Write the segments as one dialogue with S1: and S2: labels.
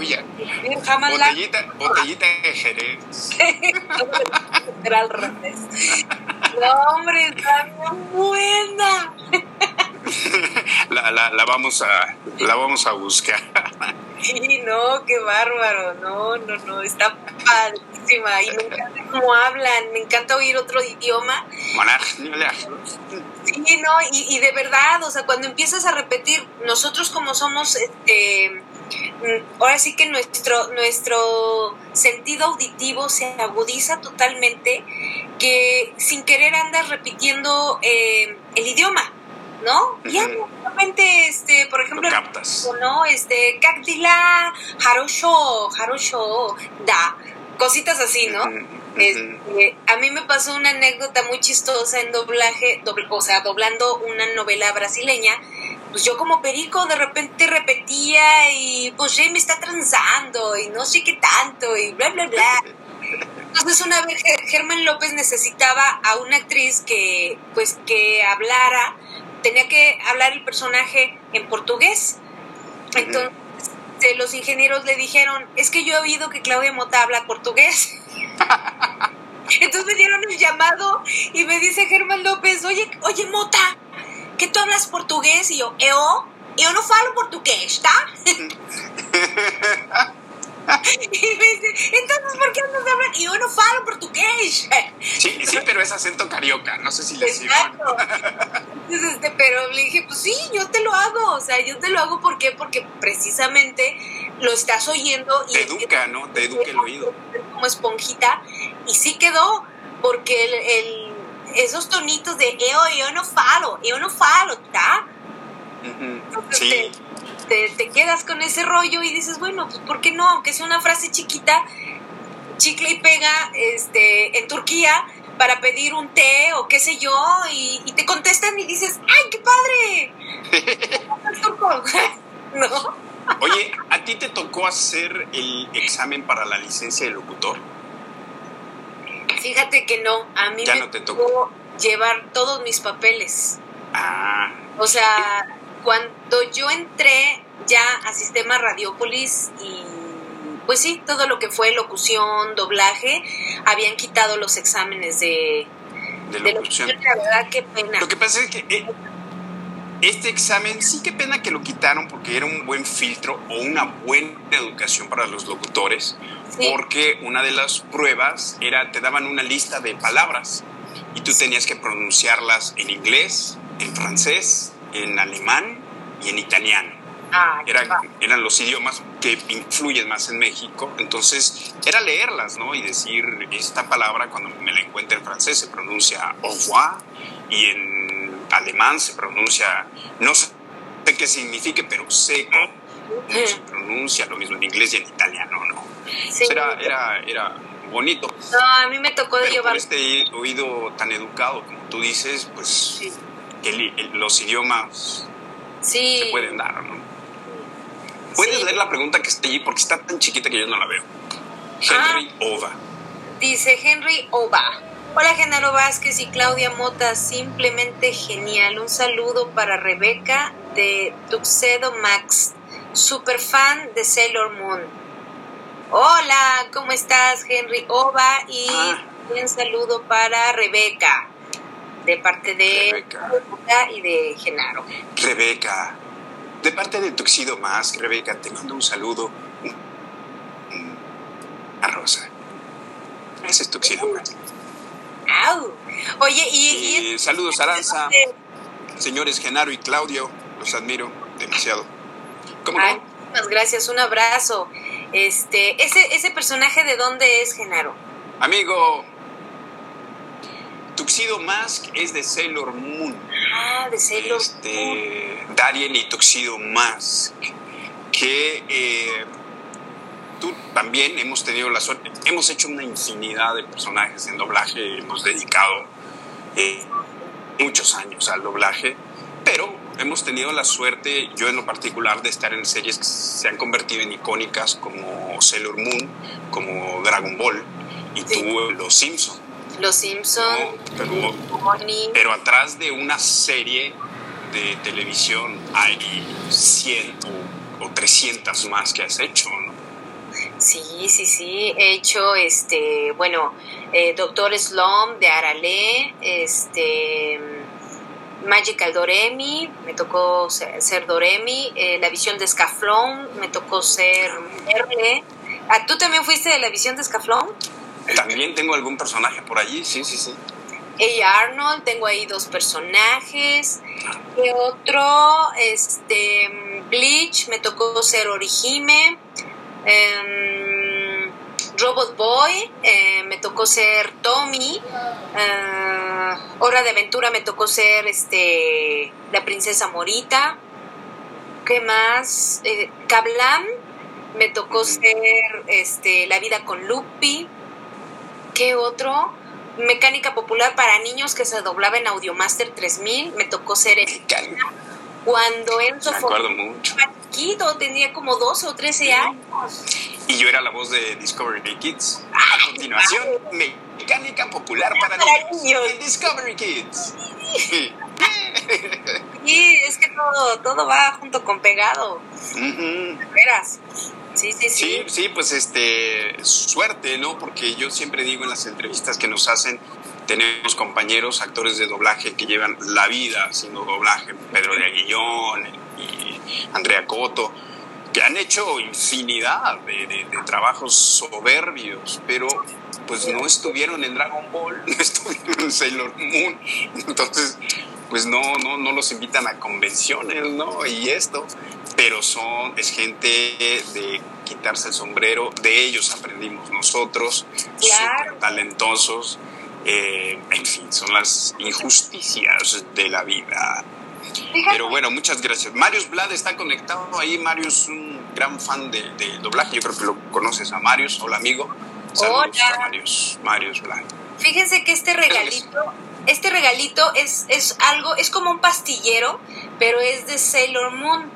S1: tuya.
S2: Jamás
S1: botellita, botellita de Jerez.
S2: Era al revés. No, hombre, está bien buena.
S1: La, la, la, vamos a la vamos a buscar.
S2: Sí, no, qué bárbaro, no, no, no, está padrísima y me encanta cómo hablan, me encanta oír otro idioma. Sí, no, y, y de verdad, o sea, cuando empiezas a repetir, nosotros como somos, este, ahora sí que nuestro, nuestro sentido auditivo se agudiza totalmente, que sin querer andas repitiendo eh, el idioma. ¿no? Ya realmente, este, por ejemplo, ¿no? Este, Cactila, Harosho, Harosho, Da, cositas así, ¿no? Este, a mí me pasó una anécdota muy chistosa en doblaje, o sea, doblando una novela brasileña. Pues yo como perico de repente repetía y pues me está transando y no sé qué tanto y bla, bla, bla. Entonces una vez Germán López necesitaba a una actriz que pues que hablara tenía que hablar el personaje en portugués. Entonces los ingenieros le dijeron, es que yo he oído que Claudia Mota habla portugués. Entonces me dieron el llamado y me dice Germán López, oye, oye Mota, ¿que tú hablas portugués? Y yo, yo, yo no falo portugués, ¿está? y me dice, entonces, ¿por qué andas hablando? Y yo no falo portugués.
S1: Sí, sí, pero es acento carioca, no sé si le
S2: Exacto. Entonces, este, pero le dije, pues sí, yo te lo hago, o sea, yo te lo hago, ¿por qué? Porque precisamente lo estás oyendo.
S1: Y te educa, ¿no? Te educa el oído.
S2: Como esponjita, y sí quedó, porque el, el esos tonitos de yo, yo no falo, yo no falo, ¿está? sí te, quedas con ese rollo y dices, bueno, pues ¿por qué no? Aunque sea una frase chiquita, chicle y pega este, en Turquía para pedir un té o qué sé yo, y, te contestan y dices, ¡ay, qué padre! ¿No?
S1: Oye, ¿a ti te tocó hacer el examen para la licencia de locutor?
S2: Fíjate que no, a mí me te tocó llevar todos mis papeles.
S1: Ah.
S2: O sea, cuando yo entré ya a Sistema Radiopolis y pues sí, todo lo que fue locución, doblaje, habían quitado los exámenes de,
S1: de locución.
S2: La verdad, qué pena.
S1: Lo que pasa es que eh, este examen sí qué pena que lo quitaron porque era un buen filtro o una buena educación para los locutores, porque una de las pruebas era, te daban una lista de palabras y tú tenías que pronunciarlas en inglés, en francés, en alemán y en italiano.
S2: Ah,
S1: eran, los idiomas que influyen más en México, entonces era leerlas, ¿no? Y decir, esta palabra cuando me la encuentre en francés se pronuncia au revoir y en alemán se pronuncia, no sé qué signifique, pero sé cómo se pronuncia, lo mismo en inglés y en italiano, ¿no? Era, era, era bonito.
S2: No, a mí me tocó
S1: de
S2: llevar...
S1: Por este oído tan educado, como tú dices, pues los idiomas
S2: sí.
S1: se pueden dar, ¿no? ¿Puedes leer la pregunta que está allí? Porque está tan chiquita que yo no la veo. Henry ah. Ova.
S2: Dice Henry Ova. Hola Genaro Vázquez y Claudia Mota, simplemente genial. Un saludo para Rebeca de Tuxedo Max, super fan de Sailor Moon. Hola, ¿cómo estás Henry Ova? Y ah. un saludo para Rebeca de parte de Rebeca y de Genaro.
S1: Rebeca, de parte de Tuxido Más, Rebeca, te mando un saludo a Rosa. Ese es Tuxido
S2: Oye, y,
S1: saludos Aranza, señores Genaro y Claudio, los admiro demasiado.
S2: ¿Cómo Ay, Muchas gracias, un abrazo. Este, ese, ese personaje de dónde es Genaro?
S1: Amigo, Tuxedo Mask es de Sailor Moon.
S2: Ah, de Sailor
S1: este, Darien y Tuxedo Mask. Que eh, tú también hemos tenido la suerte. Hemos hecho una infinidad de personajes en doblaje. Hemos dedicado eh, muchos años al doblaje. Pero hemos tenido la suerte, yo en lo particular, de estar en series que se han convertido en icónicas como Sailor Moon, como Dragon Ball y tú Los Simpsons.
S2: Los Simpson,
S1: pero, atrás de una serie de televisión hay 100 o, 300 más que has hecho, ¿no?
S2: Sí, sí, sí. He hecho, este, bueno, eh, Doctor Slom de Arale, este, Magical Doremi, me tocó ser, Doremi, eh, La Visión de Escaflón, me tocó ser Merle. ¿Ah, ¿Tú también fuiste de La Visión de Escaflón?
S1: También tengo algún personaje por allí, sí, sí, sí.
S2: Ella Arnold, tengo ahí dos personajes. Y otro, este, Bleach, me tocó ser Orihime. Em, Robot Boy, eh, me tocó ser Tommy. Eh, Hora de Aventura me tocó ser este, la princesa Morita. ¿Qué más? Eh, Kablam, me tocó ser este, La vida con Lupi. ¿Qué otro? Mecánica popular para niños que se doblaba en Audiomaster 3000. Me tocó ser el cuando Enzo
S1: mucho.
S2: chiquito, tenía como 12 o 13 años.
S1: Y yo era la voz de Discovery Kids. A continuación, mecánica popular para, niños. Discovery Kids.
S2: Sí, es que todo, todo va junto con pegado. Verás. Sí, sí, sí.
S1: Sí, sí, pues este, suerte, ¿no? Porque yo siempre digo en las entrevistas que nos hacen, tenemos compañeros, actores de doblaje que llevan la vida haciendo doblaje, Pedro de Aguillón y Andrea Coto, que han hecho infinidad de, trabajos soberbios, pero pues no estuvieron en Dragon Ball, no estuvieron en Sailor Moon, entonces pues no, no, no los invitan a convenciones, ¿no? Y esto, pero son, es gente de quitarse el sombrero, de ellos aprendimos nosotros, claro. talentosos, eh, en fin, son las injusticias de la vida. Pero bueno, muchas gracias. Marius Blad está conectado ahí. Marius es un gran fan de, doblaje. Yo creo que lo conoces a Marius. Hola, amigo. Saludos a Marius, Marius Blad.
S2: Fíjense que este regalito, este regalito es, es algo, es como un pastillero, pero es de Sailor Moon.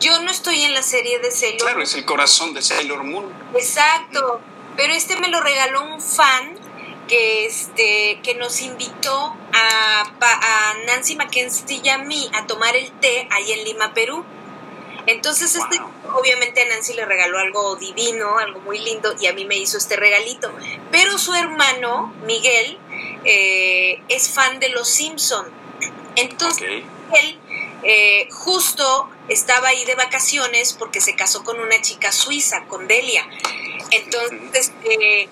S2: Yo no estoy en la serie de Sailor
S1: Claro, es el corazón de Sailor Moon.
S2: Exacto. Pero este me lo regaló un fan que, este, que nos invitó a, a Nancy Mackenzie y a mí a tomar el té ahí en Lima, Perú. Entonces, este, obviamente a Nancy le regaló algo divino, algo muy lindo, y a mí me hizo este regalito. Pero su hermano, Miguel, eh, es fan de Los Simpson. Entonces, él eh, justo estaba ahí de vacaciones porque se casó con una chica suiza, con Delia. Entonces, eh,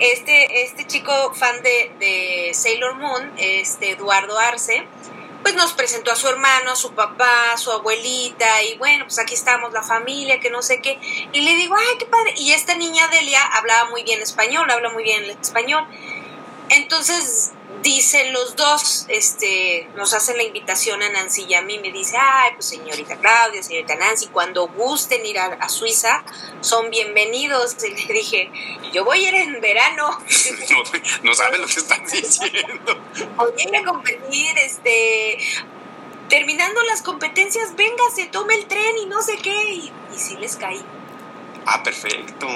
S2: este, este chico fan de, Sailor Moon, este Eduardo Arce, pues nos presentó a su hermano, a su papá, a su abuelita, y bueno, pues aquí estamos, la familia, que no sé qué. Y le digo, ay, qué padre. Y esta niña Delia hablaba muy bien español, habla muy bien el español. Entonces dicen los dos, este, nos hacen la invitación a Nancy y a mí, me dice, ay, pues señorita Claudia, señorita Nancy, cuando gusten ir a, Suiza, son bienvenidos. Y le dije, yo voy a ir en verano.
S1: no, no saben lo que están diciendo.
S2: Voy a ir a competir, este, terminando las competencias, venga, se tome el tren y no sé qué, y, y sí les caí.
S1: Ah, perfecto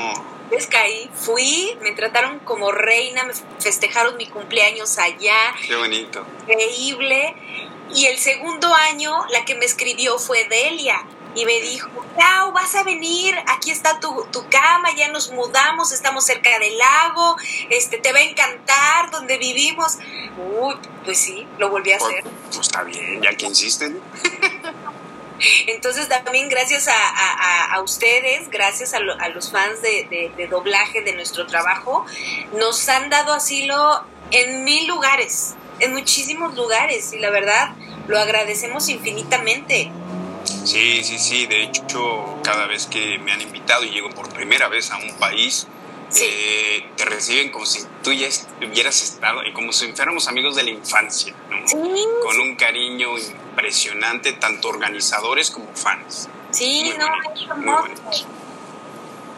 S2: que ahí fui, me trataron como reina, me festejaron mi cumpleaños allá.
S1: Qué bonito.
S2: Increíble. Y el segundo año, la que me escribió fue Delia. Y me dijo, Clau, vas a venir, aquí está tu, cama, ya nos mudamos, estamos cerca del lago, este, te va a encantar donde vivimos. Uy, pues sí, lo volví a hacer.
S1: Pues, está bien, ya que insisten.
S2: Entonces también gracias a, ustedes, gracias a, los fans de, doblaje de nuestro trabajo, nos han dado asilo en mil lugares, en muchísimos lugares y la verdad lo agradecemos infinitamente.
S1: Sí, sí, sí, de hecho cada vez que me han invitado y llego por primera vez a un país, eh, te reciben como si tú ya hubieras estado, como si fuéramos amigos de la infancia, con un cariño impresionante, tanto organizadores como fans.
S2: Sí, no, es